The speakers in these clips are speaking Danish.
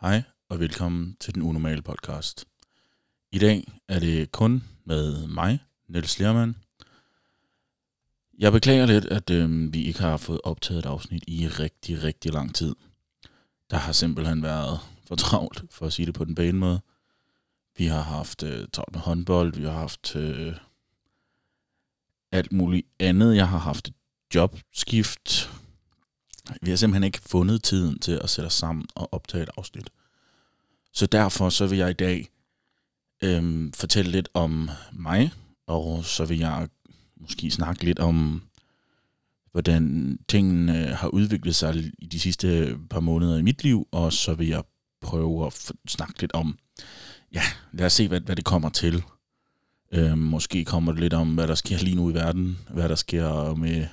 Hej og velkommen til den unormale podcast. I dag er det kun med mig, Niels Lermann. Jeg beklager lidt, at øh, vi ikke har fået optaget et afsnit i rigtig, rigtig lang tid. Der har simpelthen været for travlt, for at sige det på den bane måde. Vi har haft øh, travlt med håndbold, vi har haft øh, alt muligt andet. Jeg har haft et jobskift. Vi har simpelthen ikke fundet tiden til at sætte os sammen og optage et afsnit. Så derfor så vil jeg i dag øhm, fortælle lidt om mig, og så vil jeg måske snakke lidt om, hvordan tingene har udviklet sig i de sidste par måneder i mit liv, og så vil jeg prøve at snakke lidt om, ja, lad os se, hvad, hvad det kommer til. Øhm, måske kommer det lidt om, hvad der sker lige nu i verden, hvad der sker med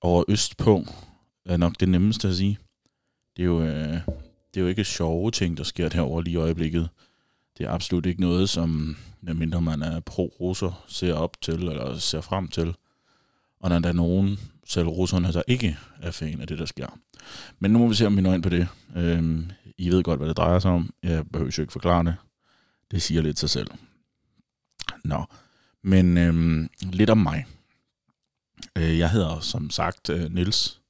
over Østpå, er nok det nemmeste at sige. Det er jo, øh, det er jo ikke sjove ting, der sker derovre lige i øjeblikket. Det er absolut ikke noget, som medmindre man er pro-russer, ser op til eller ser frem til. Og når der er nogen, selv russerne, der ikke er fan af det, der sker. Men nu må vi se, om vi når ind på det. Øhm, I ved godt, hvad det drejer sig om. Jeg behøver jo ikke forklare det. Det siger lidt sig selv. Nå, men øhm, lidt om mig. Øh, jeg hedder som sagt øh, Nils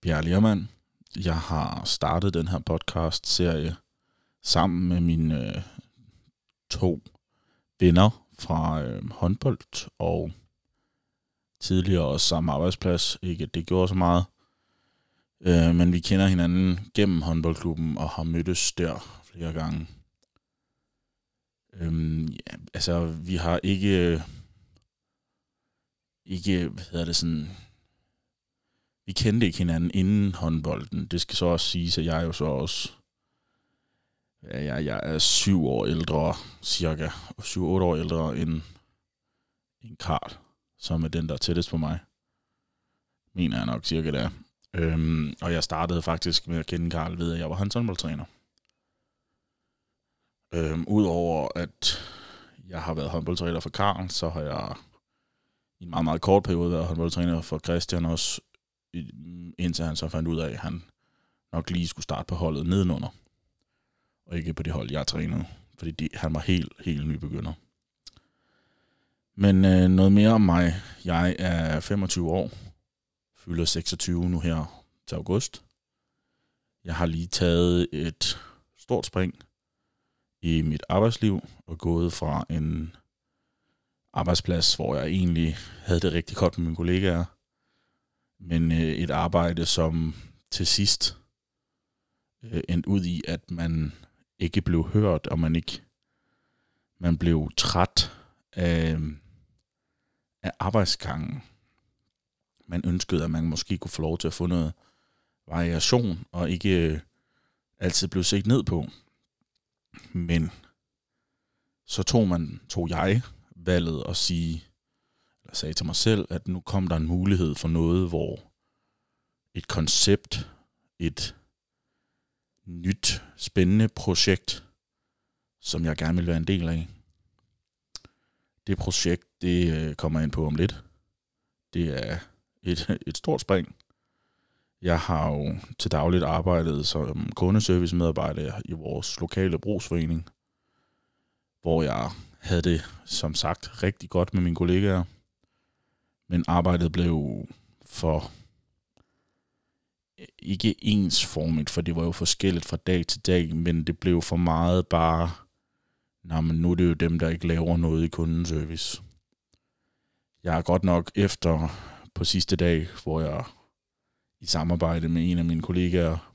Bjerre Lermann. Jeg har startet den her podcast-serie sammen med mine øh, to venner fra øh, håndbold og tidligere også samme arbejdsplads. Ikke at det gjorde så meget. Øh, men vi kender hinanden gennem håndboldklubben og har mødtes der flere gange. Øhm, ja, altså, vi har ikke, øh, ikke, hvad hedder det sådan, vi kendte ikke hinanden inden håndbolden. Det skal så også siges, at jeg er jo så også, ja, jeg, jeg er syv år ældre, cirka, syv-otte år ældre end, end Karl, som er den, der er tættest på mig. Mener jeg nok cirka det er. Øhm, og jeg startede faktisk med at kende Karl ved, at jeg var hans håndboldtræner. Øhm, Udover at jeg har været håndboldtræner for Karl, så har jeg i en meget, meget kort periode været håndboldtræner for Christian også, indtil han så fandt ud af, at han nok lige skulle starte på holdet nedenunder, og ikke på det hold, jeg trænede, fordi de, han var helt, helt nybegynder. Men øh, noget mere om mig. Jeg er 25 år, fylder 26 nu her til august. Jeg har lige taget et stort spring i mit arbejdsliv og gået fra en arbejdsplads, hvor jeg egentlig havde det rigtig godt med mine kollegaer, men øh, et arbejde, som til sidst øh, endte ud i, at man ikke blev hørt, og man ikke man blev træt af, af arbejdsgangen. Man ønskede, at man måske kunne få lov til at få noget variation, og ikke øh, altid blev set ned på. Men så tog man, tog jeg valget at sige, jeg sagde til mig selv, at nu kom der en mulighed for noget, hvor et koncept, et nyt, spændende projekt, som jeg gerne vil være en del af. Det projekt, det øh, kommer jeg ind på om lidt. Det er et, et stort spring. Jeg har jo til dagligt arbejdet som kundeservice-medarbejder i vores lokale brugsforening, hvor jeg havde det, som sagt, rigtig godt med mine kollegaer. Men arbejdet blev for ikke ensformigt, for det var jo forskelligt fra dag til dag, men det blev for meget bare, nej, men nu er det jo dem, der ikke laver noget i kundeservice. Jeg er godt nok efter på sidste dag, hvor jeg i samarbejde med en af mine kollegaer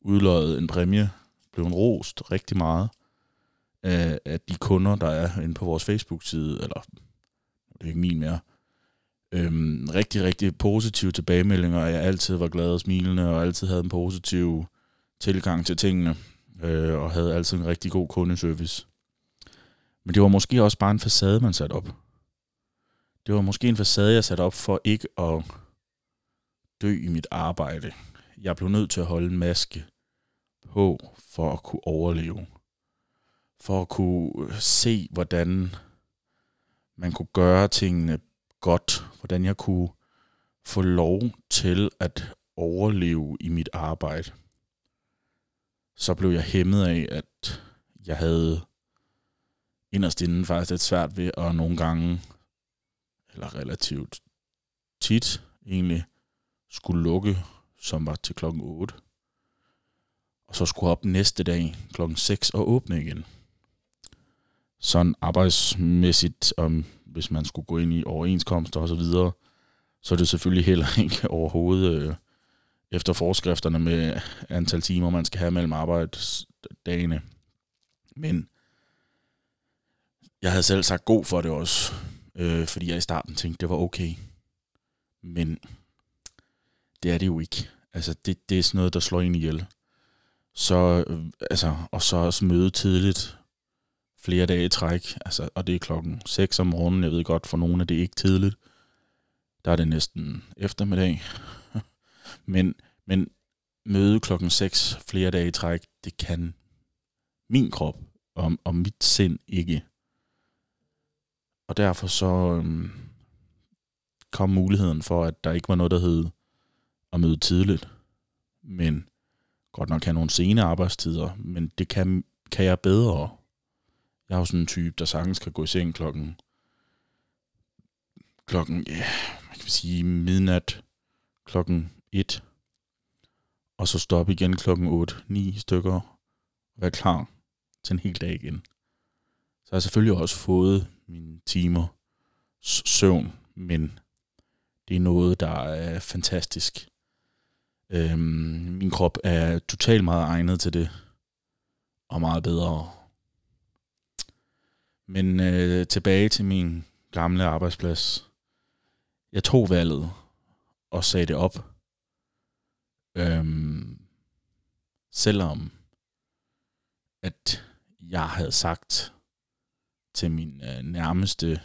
udløjede en præmie, blev en rost rigtig meget af, af de kunder, der er inde på vores Facebook-side, eller det er ikke min mere, øhm, rigtig, rigtig positive tilbagemeldinger, og jeg altid var glad og smilende, og altid havde en positiv tilgang til tingene, øh, og havde altid en rigtig god kundeservice. Men det var måske også bare en facade, man satte op. Det var måske en facade, jeg satte op for ikke at dø i mit arbejde. Jeg blev nødt til at holde en maske på for at kunne overleve. For at kunne se, hvordan man kunne gøre tingene godt. Hvordan jeg kunne få lov til at overleve i mit arbejde. så blev jeg hæmmet af, at jeg havde inderst inden faktisk lidt svært ved at nogle gange, eller relativt tit egentlig, skulle lukke, som var til klokken 8. Og så skulle op næste dag klokken 6 og åbne igen. Sådan arbejdsmæssigt, om hvis man skulle gå ind i overenskomster og så videre, så er det selvfølgelig heller ikke overhovedet øh, efter forskrifterne med antal timer, man skal have mellem arbejdsdagene. Men jeg havde selv sagt god for det også, øh, fordi jeg i starten tænkte, det var okay. Men det er det jo ikke. Altså, det, det er sådan noget, der slår en ihjel. Så, øh, altså, og så også møde tidligt flere dage i træk, altså, og det er klokken 6 om morgenen, jeg ved godt, for nogle er det ikke tidligt. Der er det næsten eftermiddag. men, men møde klokken 6 flere dage i træk, det kan min krop og, og mit sind ikke. Og derfor så øhm, kom muligheden for, at der ikke var noget, der hed at møde tidligt. Men godt nok have nogle sene arbejdstider, men det kan, kan jeg bedre. Jeg er jo sådan en type, der sagtens kan gå i seng klokken, klokken, ja, man kan sige midnat, klokken 1, og så stoppe igen klokken 8, 9 stykker, og være klar til en hel dag igen. Så har jeg selvfølgelig også fået mine timer søvn, men det er noget, der er fantastisk. Øhm, min krop er totalt meget egnet til det, og meget bedre. Men øh, tilbage til min gamle arbejdsplads. Jeg tog valget og sagde det op. Øhm, selvom at jeg havde sagt til min øh, nærmeste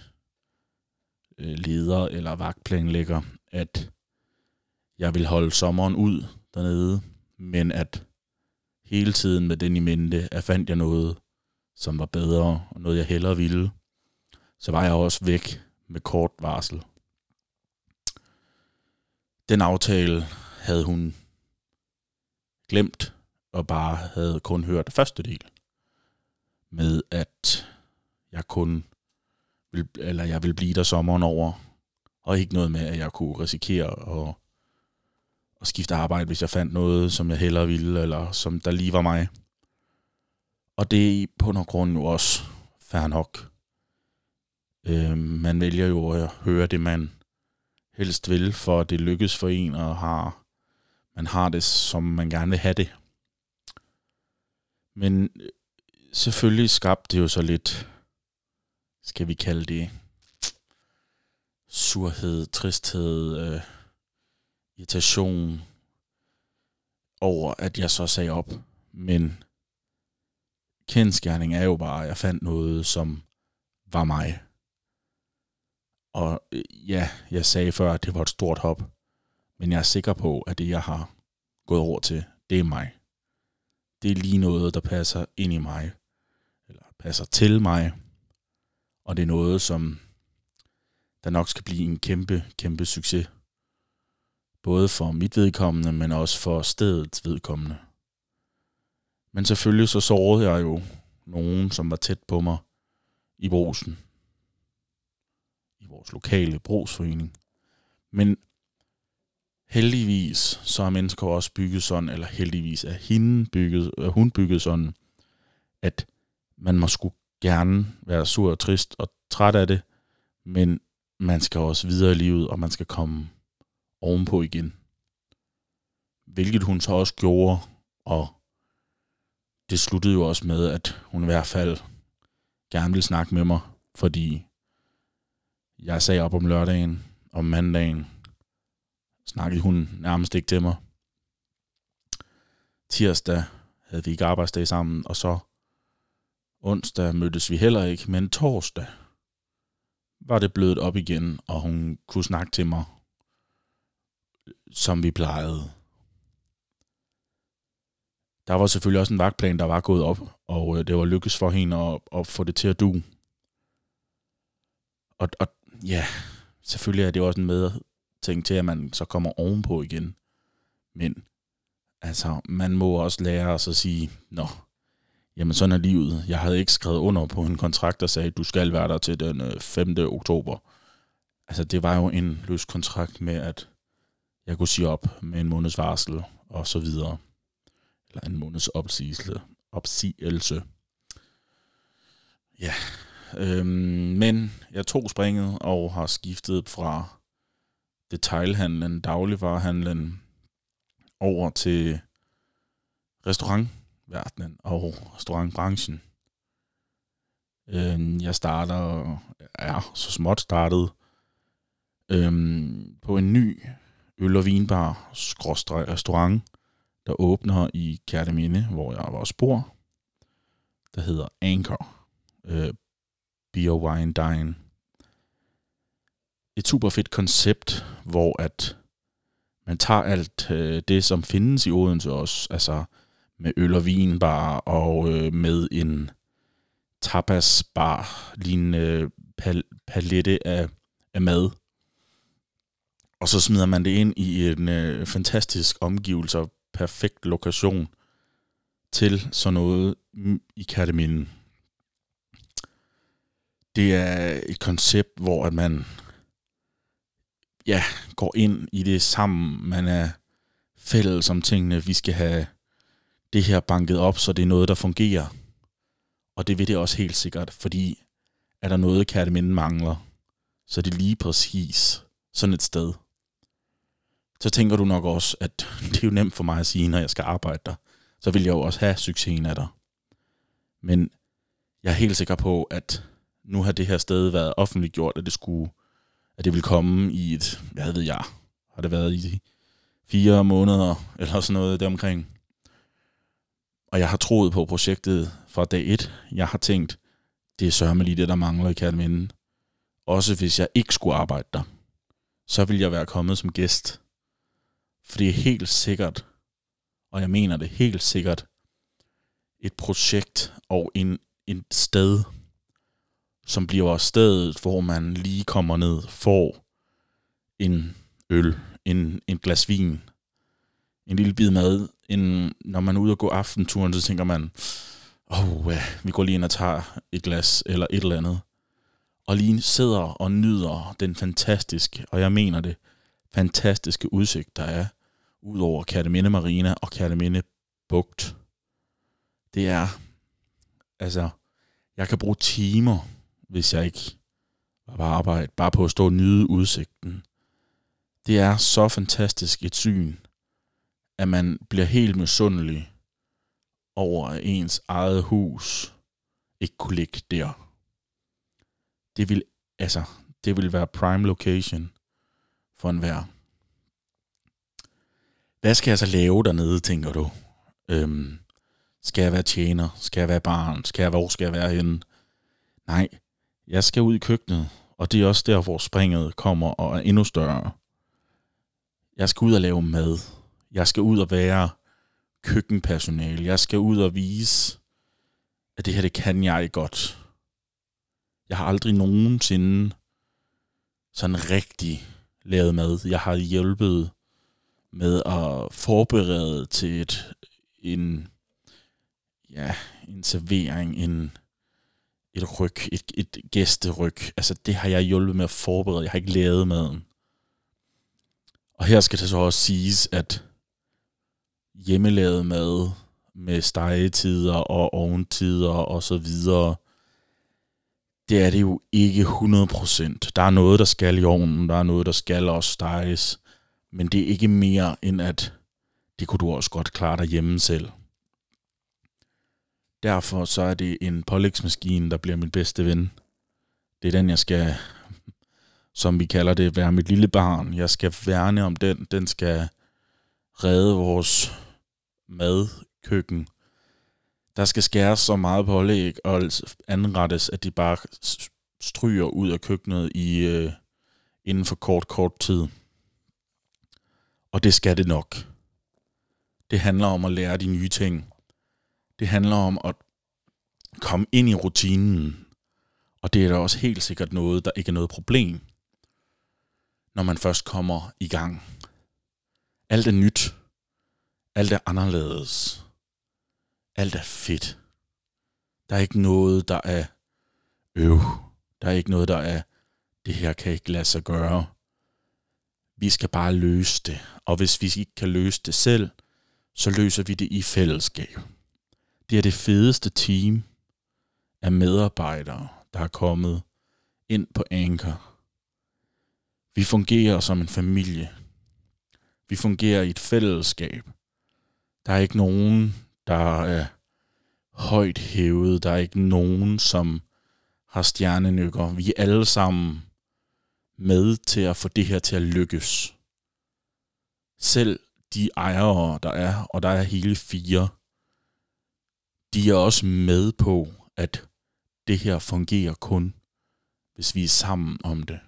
øh, leder eller vagtplanlægger, at jeg vil holde sommeren ud dernede, men at hele tiden med den i mente, at fandt jeg noget, som var bedre, og noget jeg hellere ville, så var jeg også væk med kort varsel. Den aftale havde hun glemt, og bare havde kun hørt første del. Med at jeg kun vil, eller jeg vil blive der sommeren over, og ikke noget med, at jeg kunne risikere at, at skifte arbejde, hvis jeg fandt noget, som jeg hellere ville, eller som der lige var mig. Og det er på og grund jo også fair nok. Øh, man vælger jo at høre det, man helst vil, for det lykkes for en, og har, man har det, som man gerne vil have det. Men øh, selvfølgelig skabte det jo så lidt skal vi kalde det, surhed, tristhed, øh, irritation over, at jeg så sagde op. Men kendskærning er jo bare, at jeg fandt noget, som var mig. Og øh, ja, jeg sagde før, at det var et stort hop. Men jeg er sikker på, at det, jeg har gået over til, det er mig. Det er lige noget, der passer ind i mig. Eller passer til mig. Og det er noget, som der nok skal blive en kæmpe, kæmpe succes. Både for mit vedkommende, men også for stedets vedkommende. Men selvfølgelig så sårede jeg jo nogen, som var tæt på mig i brosen. I vores lokale brugsforening. Men heldigvis så er mennesker også bygget sådan, eller heldigvis er, hende bygget, er hun bygget sådan, at man må sgu gerne være sur og trist og træt af det, men man skal også videre i livet, og man skal komme ovenpå igen. Hvilket hun så også gjorde, og det sluttede jo også med, at hun i hvert fald gerne ville snakke med mig, fordi jeg sagde op om lørdagen, om mandagen, snakkede hun nærmest ikke til mig. Tirsdag havde vi ikke arbejdsdag sammen, og så Onsdag mødtes vi heller ikke, men torsdag var det blødt op igen, og hun kunne snakke til mig, som vi plejede. Der var selvfølgelig også en vagtplan, der var gået op, og øh, det var lykkes for hende at, at få det til at du. Og, og ja, selvfølgelig er det også en med ting til, at man så kommer ovenpå igen. Men altså, man må også lære os at sige, nå, jamen sådan er livet. Jeg havde ikke skrevet under på en kontrakt, der sagde, du skal være der til den øh, 5. Oktober. Altså, det var jo en løs kontrakt med, at jeg kunne sige op med en måneds varsel og så videre. Eller en måneds opsigelse. opsigelse. Ja, øhm, men jeg tog springet og har skiftet fra detailhandlen, dagligvarerhandlen, over til restaurantverdenen og restaurantbranchen. Øhm, jeg starter, er så småt startet, øhm, på en ny øl- og vinbar restaurant, der åbner i Kærteminde, hvor jeg var spor, der hedder Anchor. Øh, Beer, Wine, Dine. Et super fedt koncept, hvor at man tager alt øh, det, som findes i Odense også, altså med øl og vinbar og øh, med en tapasbar, lignende pal- palette af, af mad. Og så smider man det ind i en øh, fantastisk omgivelse perfekt lokation til sådan noget i Kærteminden. Det er et koncept, hvor at man ja, går ind i det sammen. Man er fælles om tingene. Vi skal have det her banket op, så det er noget, der fungerer. Og det vil det også helt sikkert, fordi er der noget, Kærteminde mangler, så er det lige præcis sådan et sted. Så tænker du nok også, at det er jo nemt for mig at sige, når jeg skal arbejde der. Så vil jeg jo også have succesen af dig. Men jeg er helt sikker på, at nu har det her sted været offentliggjort, at det skulle at det vil komme i et, hvad ved jeg, har det været i fire måneder, eller sådan noget deromkring. Og jeg har troet på projektet fra dag et. Jeg har tænkt, det er sørme lige det, der mangler i Kærteminde. Også hvis jeg ikke skulle arbejde der, så vil jeg være kommet som gæst. For det er helt sikkert, og jeg mener det helt sikkert, et projekt og en, en sted, som bliver stedet, hvor man lige kommer ned, får en øl, en, en glas vin, en lille bid mad. En, når man er ude og gå aftenturen, så tænker man, åh, oh, ja, vi går lige ind og tager et glas eller et eller andet. Og lige sidder og nyder den fantastiske, og jeg mener det, fantastiske udsigt, der er ud over Kærteminde Marina og Kærteminde Bugt. Det er, altså, jeg kan bruge timer hvis jeg ikke var på arbejde, bare på at stå og nyde udsigten. Det er så fantastisk et syn, at man bliver helt misundelig over, at ens eget hus ikke kunne ligge der. Det vil, altså, det vil være prime location for en. Hvad skal jeg så lave dernede, tænker du? Øhm, skal jeg være tjener? Skal jeg være barn? Skal jeg, hvor skal jeg være henne? Nej, jeg skal ud i køkkenet, og det er også der, hvor springet kommer og er endnu større. Jeg skal ud og lave mad. Jeg skal ud og være køkkenpersonale. Jeg skal ud og vise, at det her, det kan jeg godt. Jeg har aldrig nogensinde sådan rigtig lavet mad. Jeg har hjulpet med at forberede til et, en, ja, en servering, en, et ryg, et, et gæsteryg. Altså det har jeg hjulpet med at forberede. Jeg har ikke lavet maden. Og her skal det så også siges, at hjemmelavet mad med stegetider og ovntider og så videre, det er det jo ikke 100%. Der er noget, der skal i ovnen, der er noget, der skal også steges, men det er ikke mere end at det kunne du også godt klare dig hjemme selv. Derfor så er det en pålægsmaskine, der bliver min bedste ven. Det er den, jeg skal, som vi kalder det, være mit lille barn. Jeg skal værne om den. Den skal redde vores madkøkken. Der skal skæres så meget pålæg og altså anrettes, at de bare stryger ud af køkkenet i, øh, inden for kort, kort tid. Og det skal det nok. Det handler om at lære de nye ting. Det handler om at komme ind i rutinen. Og det er da også helt sikkert noget, der ikke er noget problem, når man først kommer i gang. Alt er nyt. Alt er anderledes. Alt er fedt. Der er ikke noget, der er øv. Der er ikke noget, der er, det her kan ikke lade sig gøre. Vi skal bare løse det. Og hvis vi ikke kan løse det selv, så løser vi det i fællesskab. Det er det fedeste team af medarbejdere, der er kommet ind på Anker. Vi fungerer som en familie. Vi fungerer i et fællesskab. Der er ikke nogen, der er højt hævet. Der er ikke nogen, som har stjernenykker. Vi er alle sammen med til at få det her til at lykkes. Selv de ejere, der er, og der er hele fire, de er også med på, at det her fungerer kun, hvis vi er sammen om det.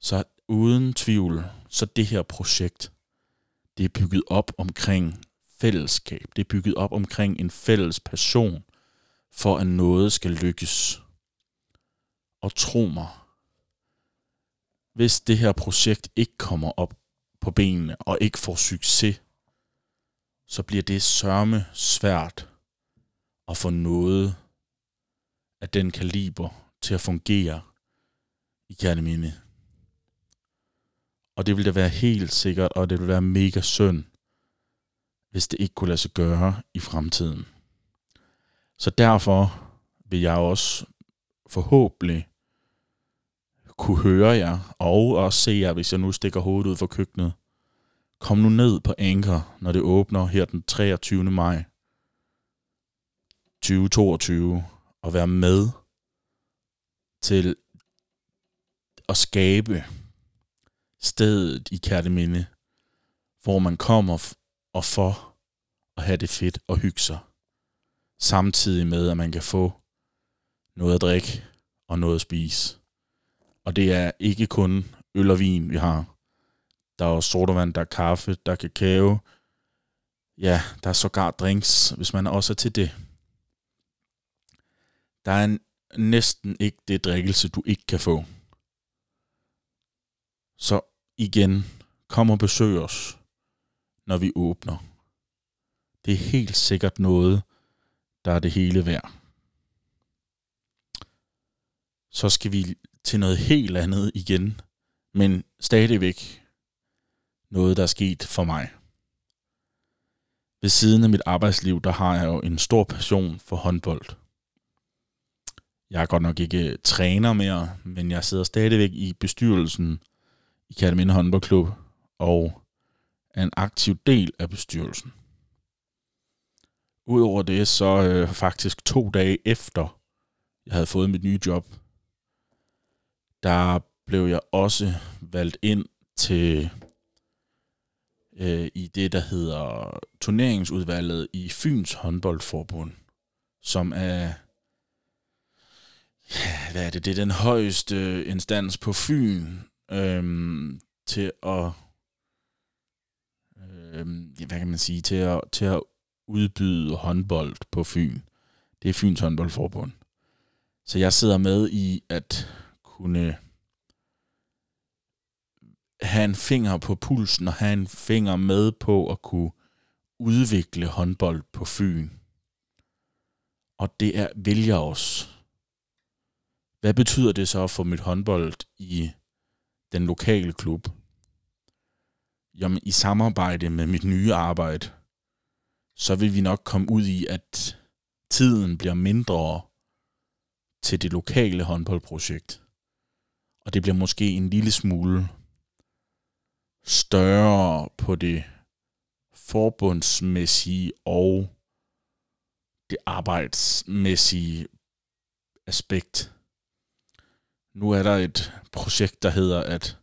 Så uden tvivl, så det her projekt, det er bygget op omkring fællesskab. Det er bygget op omkring en fælles passion for, at noget skal lykkes. Og tro mig, hvis det her projekt ikke kommer op på benene og ikke får succes, så bliver det sørme svært at få noget af den kaliber til at fungere i Kærneminde. Og det vil da være helt sikkert, og det vil være mega synd, hvis det ikke kunne lade sig gøre i fremtiden. Så derfor vil jeg også forhåbentlig kunne høre jer, og også se jer, hvis jeg nu stikker hovedet ud for køkkenet. Kom nu ned på Anker, når det åbner her den 23. maj 2022, og vær med til at skabe stedet i Kærteminde, hvor man kommer og for at have det fedt og hygge sig, samtidig med, at man kan få noget at drikke og noget at spise. Og det er ikke kun øl og vin, vi har. Der er også sodavand, der er kaffe, der er kakao. Ja, der er sågar drinks, hvis man også er til det. Der er en, næsten ikke det drikkelse, du ikke kan få. Så igen, kom og besøg os, når vi åbner. Det er helt sikkert noget, der er det hele værd. Så skal vi til noget helt andet igen, men stadigvæk noget, der er sket for mig. Ved siden af mit arbejdsliv, der har jeg jo en stor passion for håndbold. Jeg er godt nok ikke træner mere, men jeg sidder stadigvæk i bestyrelsen i Kataminde Håndboldklub og er en aktiv del af bestyrelsen. Udover det, så øh, faktisk to dage efter, jeg havde fået mit nye job, der blev jeg også valgt ind til øh, i det, der hedder turneringsudvalget i Fyns håndboldforbund, som er, hvad er det, det er den højeste instans på Fyn øhm, til at, øhm, hvad kan man sige, til at, til at udbyde håndbold på Fyn. Det er Fyns håndboldforbund. Så jeg sidder med i at kunne have en finger på pulsen og have en finger med på at kunne udvikle håndbold på Fyn. Og det er, vil jeg også. Hvad betyder det så for mit håndbold i den lokale klub? Jamen, i samarbejde med mit nye arbejde, så vil vi nok komme ud i, at tiden bliver mindre til det lokale håndboldprojekt. Og det bliver måske en lille smule større på det forbundsmæssige og det arbejdsmæssige aspekt. Nu er der et projekt, der hedder, at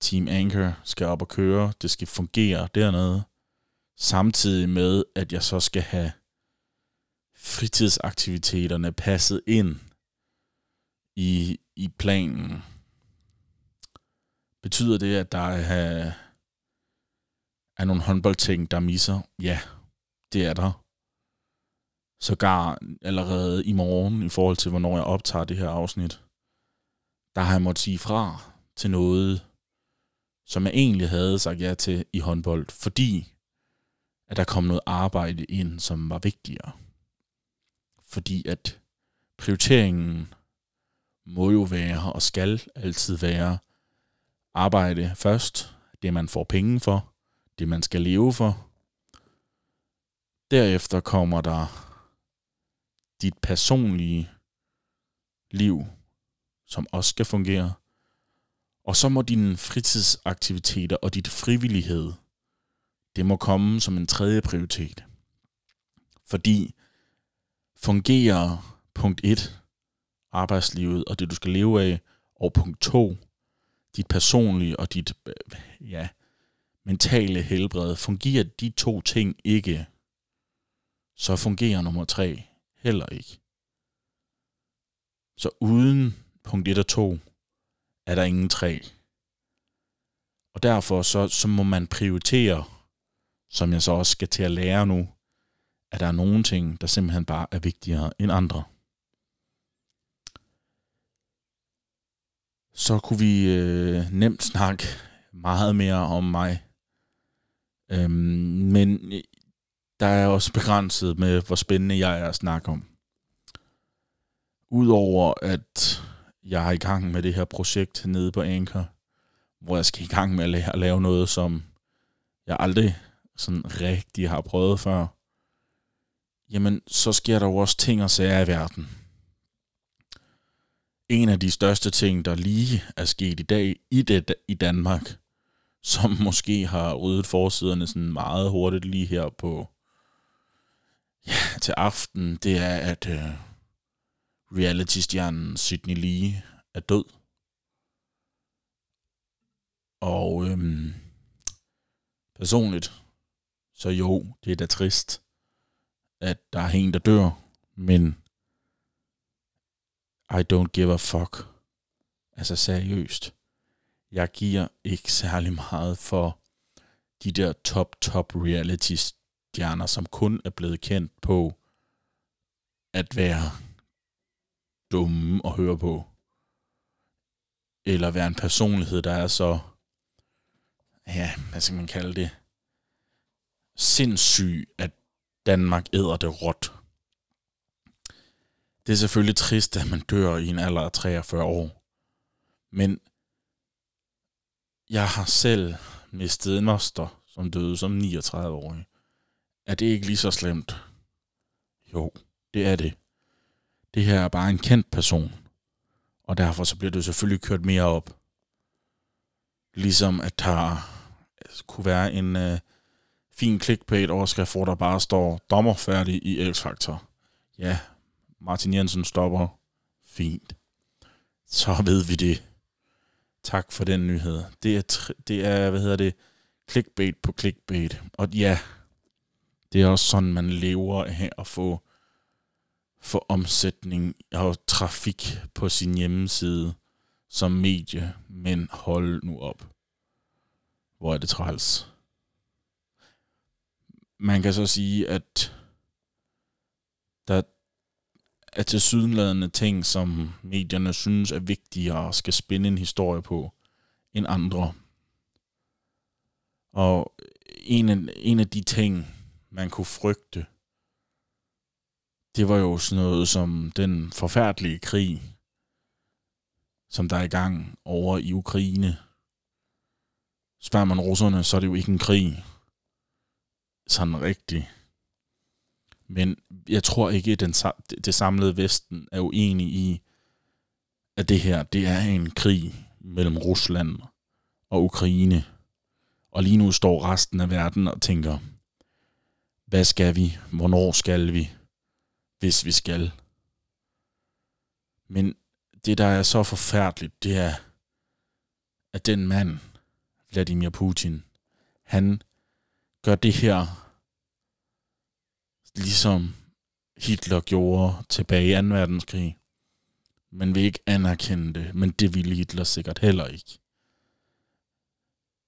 Team Anchor skal op og køre. Det skal fungere dernede. Samtidig med, at jeg så skal have fritidsaktiviteterne passet ind i, i planen. Betyder det, at der er, er nogle håndboldting, der misser? Ja, det er der. Sågar allerede i morgen, i forhold til, hvornår jeg optager det her afsnit, der har jeg måttet sige fra til noget, som jeg egentlig havde sagt ja til i håndbold, fordi at der kom noget arbejde ind, som var vigtigere. Fordi at prioriteringen må jo være og skal altid være arbejde først, det man får penge for, det man skal leve for. Derefter kommer der dit personlige liv, som også skal fungere. Og så må dine fritidsaktiviteter og dit frivillighed, det må komme som en tredje prioritet. Fordi fungerer punkt 1, arbejdslivet og det du skal leve af, og punkt 2, dit personlige og dit øh, ja, mentale helbred, fungerer de to ting ikke, så fungerer nummer 3 heller ikke. Så uden punkt 1 og 2 er der ingen 3. Og derfor så, så må man prioritere, som jeg så også skal til at lære nu, at der er nogle ting, der simpelthen bare er vigtigere end andre. Så kunne vi øh, nemt snakke meget mere om mig. Øhm, men øh, der er også begrænset med, hvor spændende jeg er at snakke om. Udover at jeg er i gang med det her projekt nede på Anker, hvor jeg skal i gang med at lave noget, som jeg aldrig sådan rigtig har prøvet før, jamen så sker der jo også ting og sager i verden. En af de største ting, der lige er sket i dag i, det, i Danmark, som måske har ryddet forsiderne sådan meget hurtigt lige her på ja, til aften, det er, at øh, reality-stjernen Sydney Lee er død. Og øhm, personligt, så jo, det er da trist, at der er en, der dør, men i don't give a fuck. Altså seriøst. Jeg giver ikke særlig meget for de der top, top reality stjerner, som kun er blevet kendt på at være dumme at høre på. Eller være en personlighed, der er så, ja, hvad skal man kalde det, sindssyg, at Danmark æder det råt. Det er selvfølgelig trist, at man dør i en alder af 43 år. Men jeg har selv mistet en moster, som døde som 39-årig. Er det ikke lige så slemt? Jo, det er det. Det her er bare en kendt person. Og derfor så bliver det selvfølgelig kørt mere op. Ligesom at der kunne være en øh, fin clickbait overskrift, hvor der bare står dommerfærdig i X-Factor. Ja, Martin Jensen stopper. Fint. Så ved vi det. Tak for den nyhed. Det er, det er hvad hedder det, clickbait på clickbait. Og ja, det er også sådan, man lever af at få, få omsætning og trafik på sin hjemmeside som medie. Men hold nu op. Hvor er det træls. Man kan så sige, at der er til sydenladende ting, som medierne synes er vigtigere og skal spænde en historie på end andre. Og en af, en af de ting, man kunne frygte, det var jo sådan noget som den forfærdelige krig, som der er i gang over i Ukraine. Spørger man russerne, så er det jo ikke en krig. Sådan rigtigt. Men jeg tror ikke, at den, det samlede Vesten er uenig i, at det her, det er en krig mellem Rusland og Ukraine. Og lige nu står resten af verden og tænker, hvad skal vi? Hvornår skal vi? Hvis vi skal. Men det, der er så forfærdeligt, det er, at den mand, Vladimir Putin, han gør det her, ligesom Hitler gjorde tilbage i 2. verdenskrig. Man vil ikke anerkende det, men det ville Hitler sikkert heller ikke.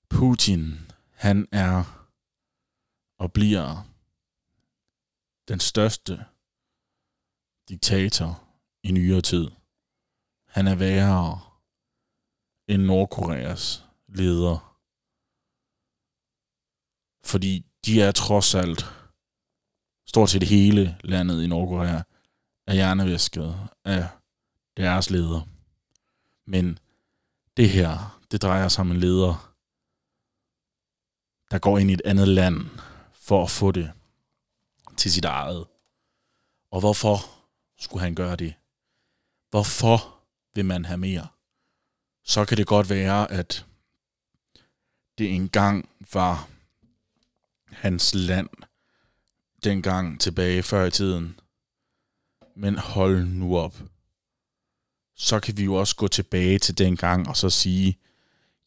Putin, han er og bliver den største diktator i nyere tid. Han er værre end Nordkoreas leder Fordi de er trods alt stort set hele landet i Nordkorea er hjernevæsket af deres leder. Men det her, det drejer sig om en leder, der går ind i et andet land for at få det til sit eget. Og hvorfor skulle han gøre det? Hvorfor vil man have mere? Så kan det godt være, at det engang var hans land, dengang tilbage før i tiden. Men hold nu op. Så kan vi jo også gå tilbage til dengang og så sige,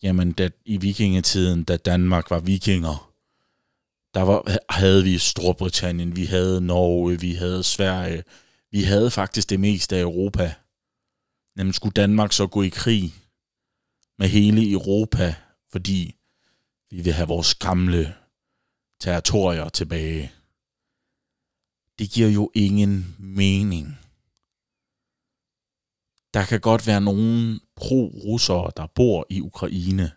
jamen da, i vikingetiden, da Danmark var vikinger, der var, havde vi Storbritannien, vi havde Norge, vi havde Sverige, vi havde faktisk det meste af Europa. Jamen skulle Danmark så gå i krig med hele Europa, fordi vi vil have vores gamle territorier tilbage. Det giver jo ingen mening. Der kan godt være nogen pro-russere, der bor i Ukraine,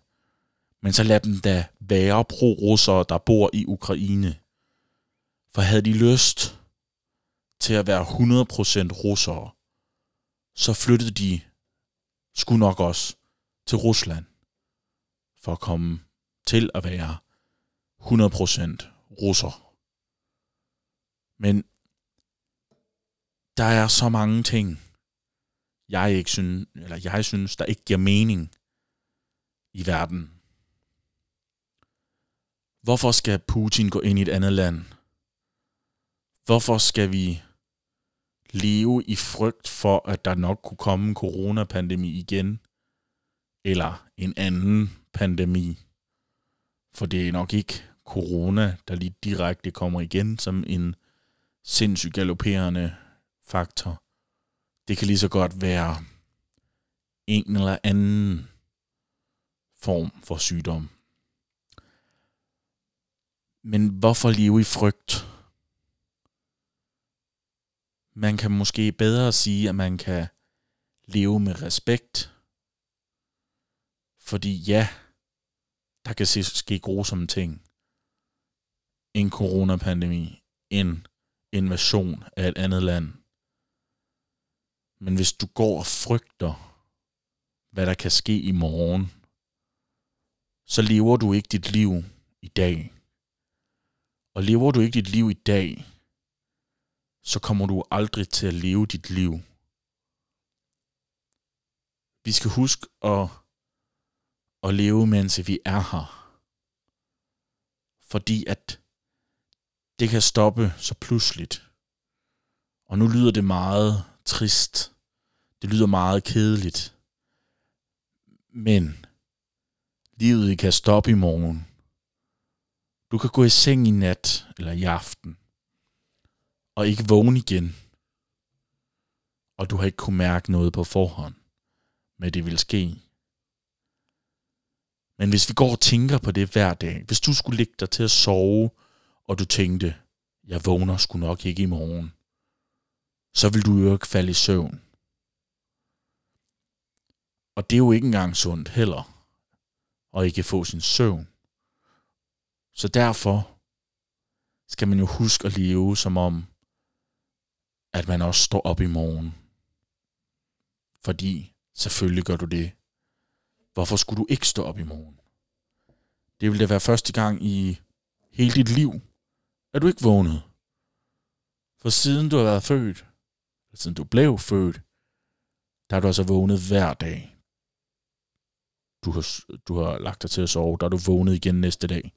men så lad dem da være pro-russere, der bor i Ukraine. For havde de lyst til at være 100% russere, så flyttede de skulle nok også til Rusland for at komme til at være 100% russer. Men der er så mange ting, jeg ikke synes, eller jeg synes, der ikke giver mening i verden. Hvorfor skal Putin gå ind i et andet land? Hvorfor skal vi leve i frygt for, at der nok kunne komme en coronapandemi igen? Eller en anden pandemi? For det er nok ikke corona, der lige direkte kommer igen som en sindssygt galopperende faktor. Det kan lige så godt være en eller anden form for sygdom. Men hvorfor leve i frygt? Man kan måske bedre sige, at man kan leve med respekt. Fordi ja, der kan ske grusomme ting. En coronapandemi, en invasion af et andet land. Men hvis du går og frygter, hvad der kan ske i morgen, så lever du ikke dit liv i dag. Og lever du ikke dit liv i dag, så kommer du aldrig til at leve dit liv. Vi skal huske at, at leve, mens vi er her. Fordi at det kan stoppe så pludseligt. Og nu lyder det meget trist. Det lyder meget kedeligt. Men livet kan stoppe i morgen. Du kan gå i seng i nat eller i aften og ikke vågne igen. Og du har ikke kunne mærke noget på forhånd, men det vil ske. Men hvis vi går og tænker på det hver dag, hvis du skulle ligge dig til at sove, og du tænkte, jeg vågner sgu nok ikke i morgen, så vil du jo ikke falde i søvn. Og det er jo ikke engang sundt heller, at ikke få sin søvn. Så derfor skal man jo huske at leve som om, at man også står op i morgen. Fordi selvfølgelig gør du det. Hvorfor skulle du ikke stå op i morgen? Det vil da være første gang i hele dit liv, at du ikke vågnede. For siden du har været født, siden du blev født, der har du altså vågnet hver dag. Du har, du har lagt dig til at sove, der er du vågnet igen næste dag.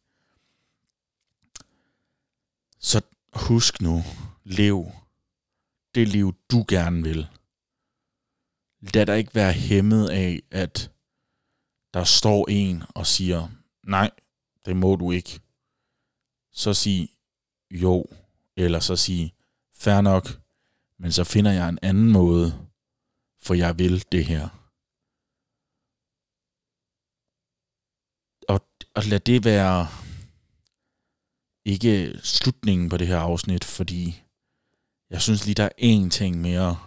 Så husk nu, lev det liv, du gerne vil. Lad dig ikke være hæmmet af, at der står en og siger, nej, det må du ikke. Så sig jo, eller så sig, fair nok, men så finder jeg en anden måde, for jeg vil det her. Og, og lad det være ikke slutningen på det her afsnit, fordi jeg synes lige, der er én ting mere,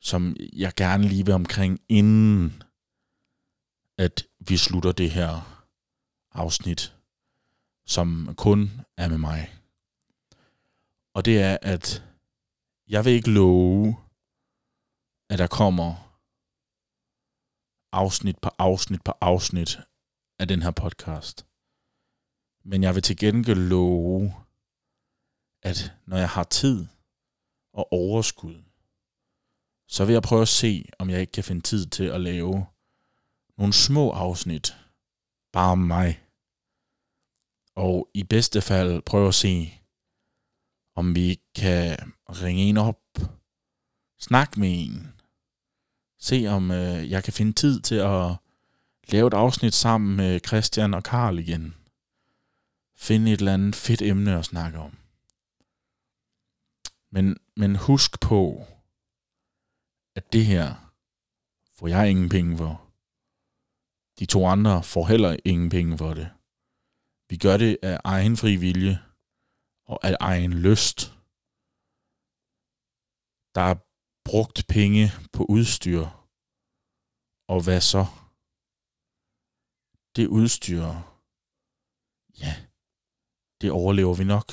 som jeg gerne lige vil omkring, inden at vi slutter det her afsnit. som kun er med mig. Og det er, at jeg vil ikke love, at der kommer afsnit på afsnit på afsnit af den her podcast. Men jeg vil til gengæld love, at når jeg har tid og overskud, så vil jeg prøve at se, om jeg ikke kan finde tid til at lave nogle små afsnit, bare om mig. Og i bedste fald prøve at se, om vi kan ringe en op, snakke med en, se om øh, jeg kan finde tid til at lave et afsnit sammen med Christian og Karl igen. Finde et eller andet fedt emne at snakke om. Men, men husk på, at det her får jeg ingen penge for. De to andre får heller ingen penge for det. Vi gør det af egen fri vilje og af egen lyst. Der er brugt penge på udstyr. Og hvad så? Det udstyr, ja, det overlever vi nok.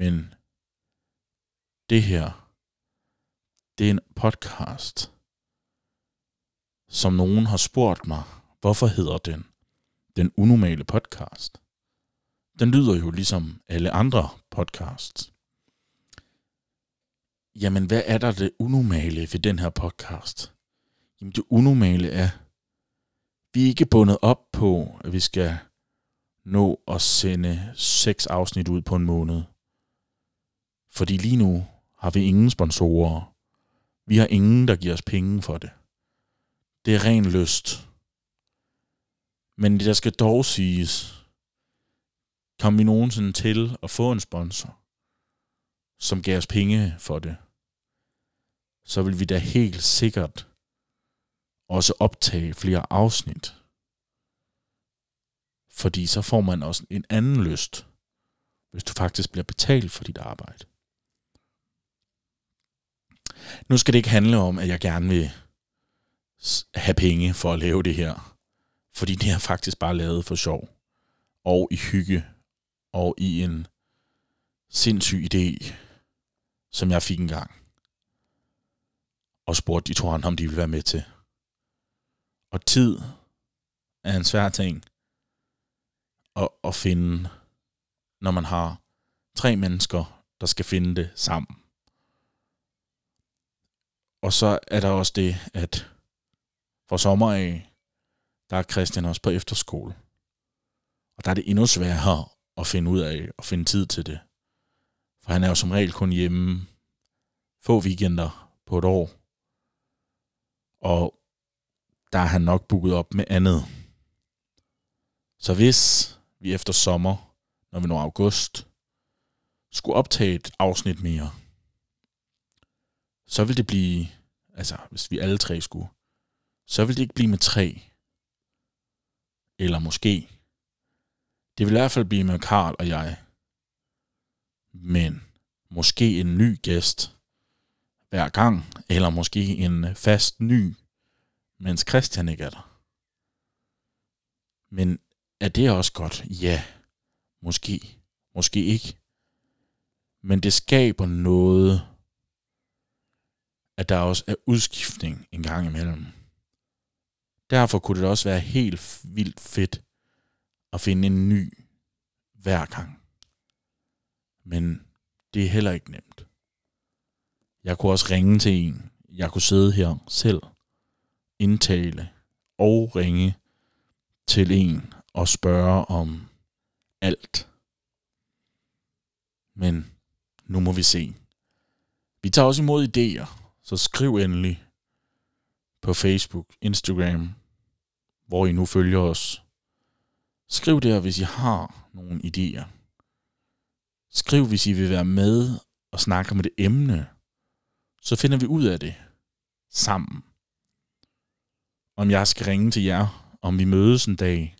Men det her, det er en podcast, som nogen har spurgt mig, hvorfor hedder den den unormale podcast? Den lyder jo ligesom alle andre podcasts. Jamen, hvad er der det unormale ved den her podcast? Jamen, det unormale er, vi er ikke bundet op på, at vi skal nå at sende seks afsnit ud på en måned. Fordi lige nu har vi ingen sponsorer. Vi har ingen, der giver os penge for det. Det er ren lyst. Men det der skal dog siges, kom vi nogensinde til at få en sponsor, som gav os penge for det, så vil vi da helt sikkert også optage flere afsnit. Fordi så får man også en anden lyst, hvis du faktisk bliver betalt for dit arbejde. Nu skal det ikke handle om, at jeg gerne vil have penge for at lave det her. Fordi det er faktisk bare lavet for sjov. Og i hygge. Og i en sindssyg idé, som jeg fik engang. Og spurgte de to andre, om de ville være med til. Og tid er en svær ting at, at finde, når man har tre mennesker, der skal finde det sammen. Og så er der også det, at for sommer af, der er Christian også på efterskole. Og der er det endnu sværere at finde ud af og finde tid til det. For han er jo som regel kun hjemme få weekender på et år. Og der er han nok booket op med andet. Så hvis vi efter sommer, når vi når august, skulle optage et afsnit mere, så vil det blive, altså hvis vi alle tre skulle, så vil det ikke blive med tre. Eller måske. Det vil i hvert fald blive med Karl og jeg. Men måske en ny gæst hver gang, eller måske en fast ny, mens Christian ikke er der. Men er det også godt? Ja, måske. Måske ikke. Men det skaber noget, at der også er udskiftning en gang imellem. Derfor kunne det også være helt vildt fedt at finde en ny hver gang. Men det er heller ikke nemt. Jeg kunne også ringe til en. Jeg kunne sidde her selv, indtale og ringe til en og spørge om alt. Men nu må vi se. Vi tager også imod idéer, så skriv endelig på Facebook, Instagram, hvor I nu følger os. Skriv der, hvis I har nogle idéer. Skriv, hvis I vil være med og snakke om et emne. Så finder vi ud af det sammen. Om jeg skal ringe til jer, om vi mødes en dag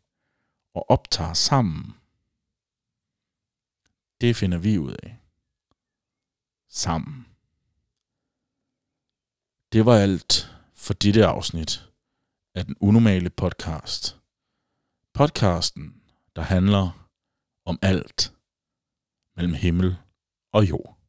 og optager sammen. Det finder vi ud af. Sammen. Det var alt for dette afsnit af den unormale podcast. Podcasten, der handler om alt mellem himmel og jord.